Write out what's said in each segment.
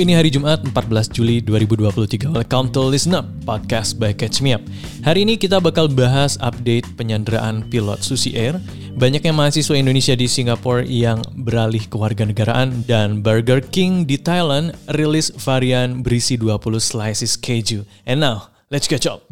ini hari Jumat 14 Juli 2023. Welcome to Listen Up, podcast by Catch Me Up. Hari ini kita bakal bahas update penyanderaan pilot Susi Air, banyaknya mahasiswa Indonesia di Singapura yang beralih ke warga negaraan, dan Burger King di Thailand rilis varian berisi 20 slices keju. And now, let's catch up.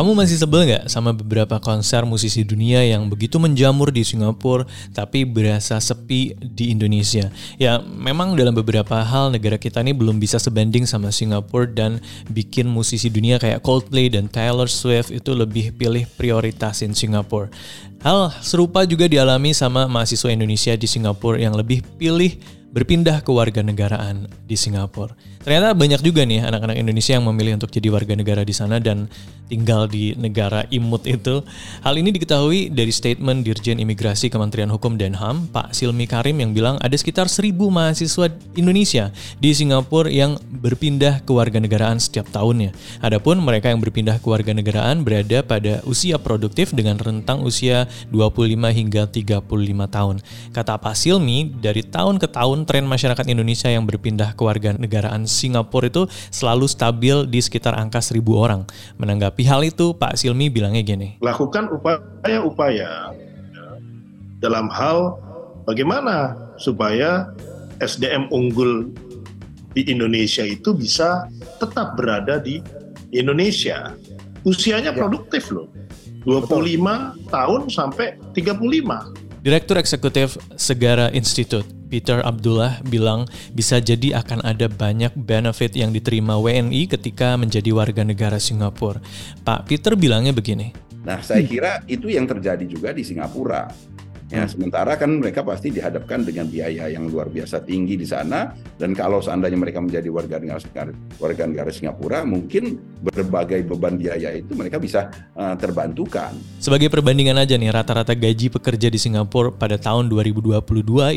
Kamu masih sebel nggak sama beberapa konser musisi dunia yang begitu menjamur di Singapura tapi berasa sepi di Indonesia? Ya memang dalam beberapa hal negara kita ini belum bisa sebanding sama Singapura dan bikin musisi dunia kayak Coldplay dan Taylor Swift itu lebih pilih prioritasin Singapura. Hal serupa juga dialami sama mahasiswa Indonesia di Singapura yang lebih pilih berpindah ke warga negaraan di Singapura. Ternyata banyak juga nih anak-anak Indonesia yang memilih untuk jadi warga negara di sana dan tinggal di negara imut itu. Hal ini diketahui dari statement Dirjen Imigrasi Kementerian Hukum dan HAM, Pak Silmi Karim yang bilang ada sekitar seribu mahasiswa Indonesia di Singapura yang berpindah ke warga negaraan setiap tahunnya. Adapun mereka yang berpindah ke warga negaraan berada pada usia produktif dengan rentang usia 25 hingga 35 tahun. Kata Pak Silmi, dari tahun ke tahun tren masyarakat Indonesia yang berpindah ke warga negaraan Singapura itu selalu stabil di sekitar angka seribu orang. Menanggapi hal itu, Pak Silmi bilangnya gini. Lakukan upaya-upaya dalam hal bagaimana supaya SDM unggul di Indonesia itu bisa tetap berada di Indonesia. Usianya ya. produktif loh. 25 Betul. tahun sampai 35. Direktur Eksekutif Segara Institute Peter Abdullah bilang bisa jadi akan ada banyak benefit yang diterima WNI ketika menjadi warga negara Singapura. Pak Peter bilangnya begini. Nah, saya kira itu yang terjadi juga di Singapura. Ya, hmm. sementara kan mereka pasti dihadapkan dengan biaya yang luar biasa tinggi di sana dan kalau seandainya mereka menjadi warga negara warga negara Singapura mungkin berbagai beban biaya itu mereka bisa uh, terbantukan. Sebagai perbandingan aja nih rata-rata gaji pekerja di Singapura pada tahun 2022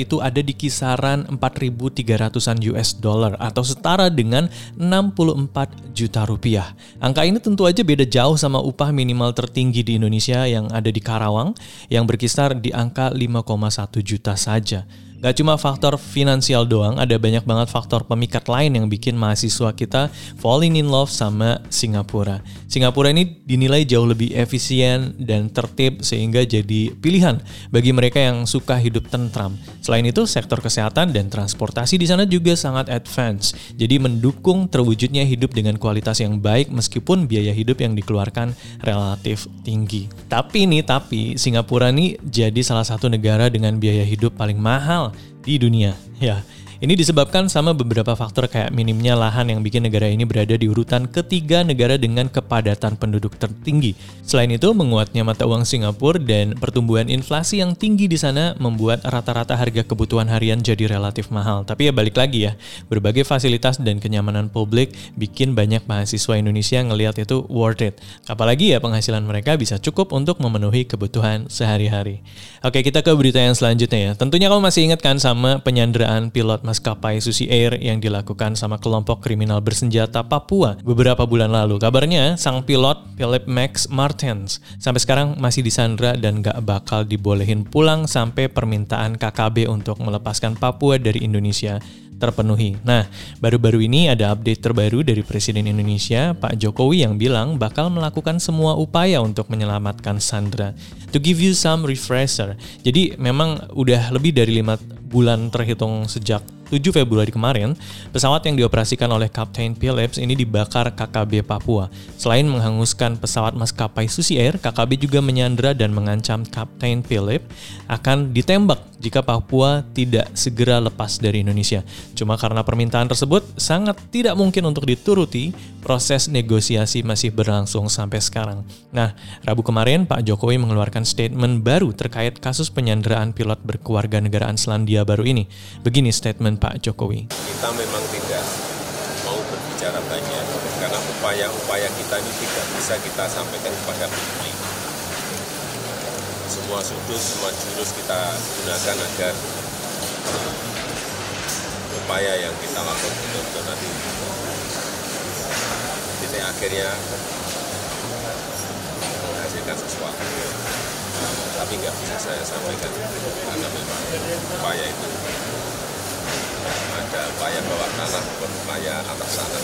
itu ada di kisaran 4.300-an US dollar atau setara dengan 64 juta rupiah. Angka ini tentu aja beda jauh sama upah minimal tertinggi di Indonesia yang ada di Karawang yang berkisar di angka 5,1 juta saja. Gak cuma faktor finansial doang, ada banyak banget faktor pemikat lain yang bikin mahasiswa kita falling in love sama Singapura. Singapura ini dinilai jauh lebih efisien dan tertib sehingga jadi pilihan bagi mereka yang suka hidup tentram. Selain itu, sektor kesehatan dan transportasi di sana juga sangat advance. Jadi mendukung terwujudnya hidup dengan kualitas yang baik meskipun biaya hidup yang dikeluarkan relatif tinggi. Tapi nih, tapi Singapura ini jadi salah satu negara dengan biaya hidup paling mahal di dunia. Ya, ini disebabkan sama beberapa faktor kayak minimnya lahan yang bikin negara ini berada di urutan ketiga negara dengan kepadatan penduduk tertinggi. Selain itu, menguatnya mata uang Singapura dan pertumbuhan inflasi yang tinggi di sana membuat rata-rata harga kebutuhan harian jadi relatif mahal. Tapi ya balik lagi ya, berbagai fasilitas dan kenyamanan publik bikin banyak mahasiswa Indonesia ngelihat itu worth it. Apalagi ya penghasilan mereka bisa cukup untuk memenuhi kebutuhan sehari-hari. Oke, kita ke berita yang selanjutnya ya. Tentunya kamu masih ingat kan sama penyanderaan pilot maskapai Susi Air yang dilakukan sama kelompok kriminal bersenjata Papua beberapa bulan lalu. Kabarnya, sang pilot Philip Max Martens sampai sekarang masih disandra dan gak bakal dibolehin pulang sampai permintaan KKB untuk melepaskan Papua dari Indonesia terpenuhi. Nah, baru-baru ini ada update terbaru dari Presiden Indonesia, Pak Jokowi yang bilang bakal melakukan semua upaya untuk menyelamatkan Sandra. To give you some refresher, jadi memang udah lebih dari lima bulan terhitung sejak 7 Februari kemarin, pesawat yang dioperasikan oleh Kapten Phillips ini dibakar KKB Papua. Selain menghanguskan pesawat maskapai Susi Air, KKB juga menyandra dan mengancam Kapten Phillips akan ditembak jika Papua tidak segera lepas dari Indonesia. Cuma karena permintaan tersebut sangat tidak mungkin untuk dituruti, proses negosiasi masih berlangsung sampai sekarang. Nah, Rabu kemarin Pak Jokowi mengeluarkan statement baru terkait kasus penyanderaan pilot berkeluarga negaraan Selandia Baru ini. Begini statement Pak Jokowi. Kita memang tidak mau berbicara banyak karena upaya-upaya kita ini tidak bisa kita sampaikan kepada publik. Semua sudut, semua jurus kita gunakan agar upaya yang kita lakukan betul-betul nanti titik akhirnya menghasilkan sesuatu tapi nggak bisa saya sampaikan karena memang upaya itu ada upaya bawah tanah upaya atas sana.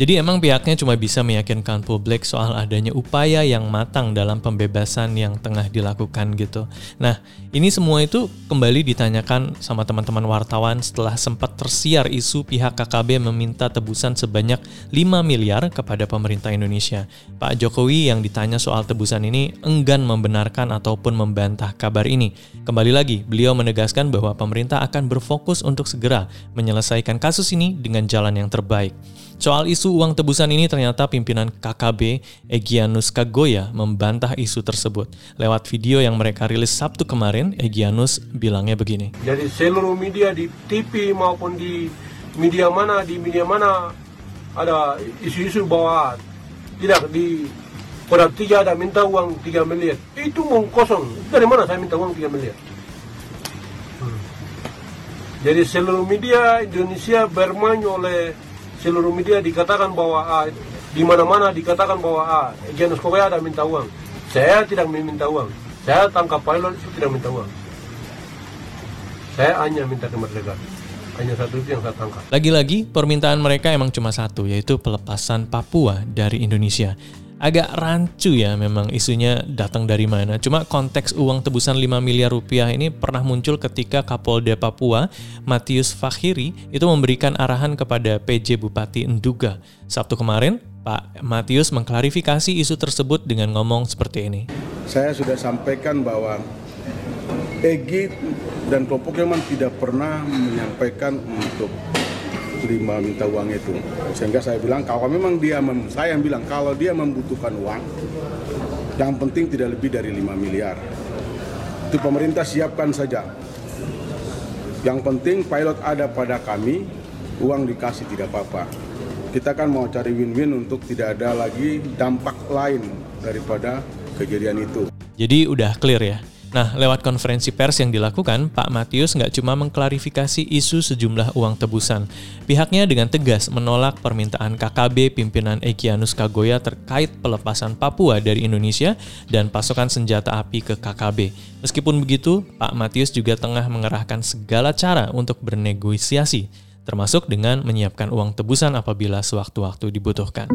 Jadi emang pihaknya cuma bisa meyakinkan publik soal adanya upaya yang matang dalam pembebasan yang tengah dilakukan gitu. Nah, ini semua itu kembali ditanyakan sama teman-teman wartawan setelah sempat tersiar isu pihak KKB meminta tebusan sebanyak 5 miliar kepada pemerintah Indonesia. Pak Jokowi yang ditanya soal tebusan ini enggan membenarkan ataupun membantah kabar ini. Kembali lagi, beliau menegaskan bahwa pemerintah akan berfokus untuk segera menyelesaikan kasus ini dengan jalan yang terbaik. Soal isu uang tebusan ini ternyata pimpinan KKB Egyanus Kagoya membantah isu tersebut. Lewat video yang mereka rilis Sabtu kemarin, Egyanus bilangnya begini. Jadi seluruh media di TV maupun di media mana di media mana ada isu-isu bahwa tidak di pada tiga ada minta uang 3 miliar itu mau kosong dari mana saya minta uang 3 miliar. Jadi seluruh media Indonesia bermain oleh seluruh media dikatakan bahwa ah, di mana-mana dikatakan bahwa ah, Janus Korea ada minta uang. Saya tidak meminta uang. Saya tangkap pilot itu tidak minta uang. Saya hanya minta kemerdekaan. Hanya satu itu yang saya tangkap. Lagi-lagi, permintaan mereka emang cuma satu, yaitu pelepasan Papua dari Indonesia. Agak rancu ya memang isunya datang dari mana. Cuma konteks uang tebusan 5 miliar rupiah ini pernah muncul ketika Kapolda Papua, Matius Fakhiri, itu memberikan arahan kepada PJ Bupati Nduga. Sabtu kemarin, Pak Matius mengklarifikasi isu tersebut dengan ngomong seperti ini. Saya sudah sampaikan bahwa Egi dan kelompoknya memang tidak pernah menyampaikan untuk lima minta uang itu. Sehingga saya bilang kalau memang dia mem, saya yang bilang kalau dia membutuhkan uang, yang penting tidak lebih dari 5 miliar. Itu pemerintah siapkan saja. Yang penting pilot ada pada kami, uang dikasih tidak apa-apa. Kita kan mau cari win-win untuk tidak ada lagi dampak lain daripada kejadian itu. Jadi udah clear ya. Nah, lewat konferensi pers yang dilakukan, Pak Matius nggak cuma mengklarifikasi isu sejumlah uang tebusan. Pihaknya dengan tegas menolak permintaan KKB pimpinan Egyanus Kagoya terkait pelepasan Papua dari Indonesia dan pasokan senjata api ke KKB. Meskipun begitu, Pak Matius juga tengah mengerahkan segala cara untuk bernegosiasi termasuk dengan menyiapkan uang tebusan apabila sewaktu-waktu dibutuhkan.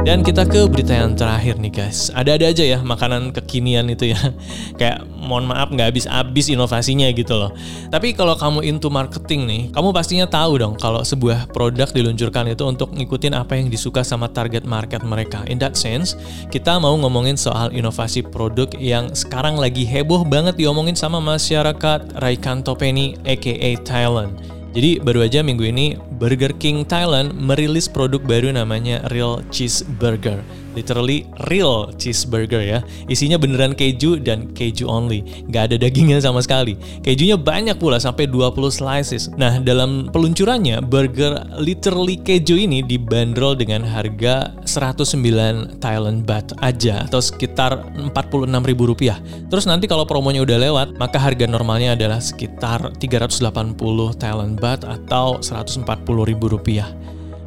Dan kita ke berita yang terakhir nih guys. Ada-ada aja ya makanan kekinian itu ya. Kayak mohon maaf nggak habis-habis inovasinya gitu loh. Tapi kalau kamu into marketing nih, kamu pastinya tahu dong kalau sebuah produk diluncurkan itu untuk ngikutin apa yang disuka sama target market mereka. In that sense, kita mau ngomongin soal inovasi produk yang sekarang lagi heboh banget diomongin sama masyarakat Raikanto Penny aka Thailand. Jadi baru aja minggu ini Burger King Thailand merilis produk baru namanya Real Cheeseburger. Literally real cheeseburger ya. Isinya beneran keju dan keju only. Nggak ada dagingnya sama sekali. Kejunya banyak pula sampai 20 slices. Nah dalam peluncurannya burger literally keju ini dibanderol dengan harga 109 Thailand baht aja atau sekitar 46 ribu rupiah. Terus nanti kalau promonya udah lewat maka harga normalnya adalah sekitar 380 Thailand baht atau 140 ribu rupiah.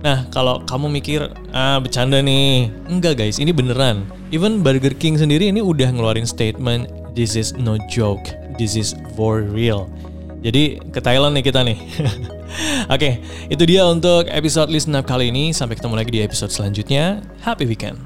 Nah, kalau kamu mikir, ah bercanda nih. Enggak guys, ini beneran. Even Burger King sendiri ini udah ngeluarin statement, this is no joke, this is for real. Jadi ke Thailand nih kita nih. Oke, itu dia untuk episode Listen Up kali ini. Sampai ketemu lagi di episode selanjutnya. Happy weekend.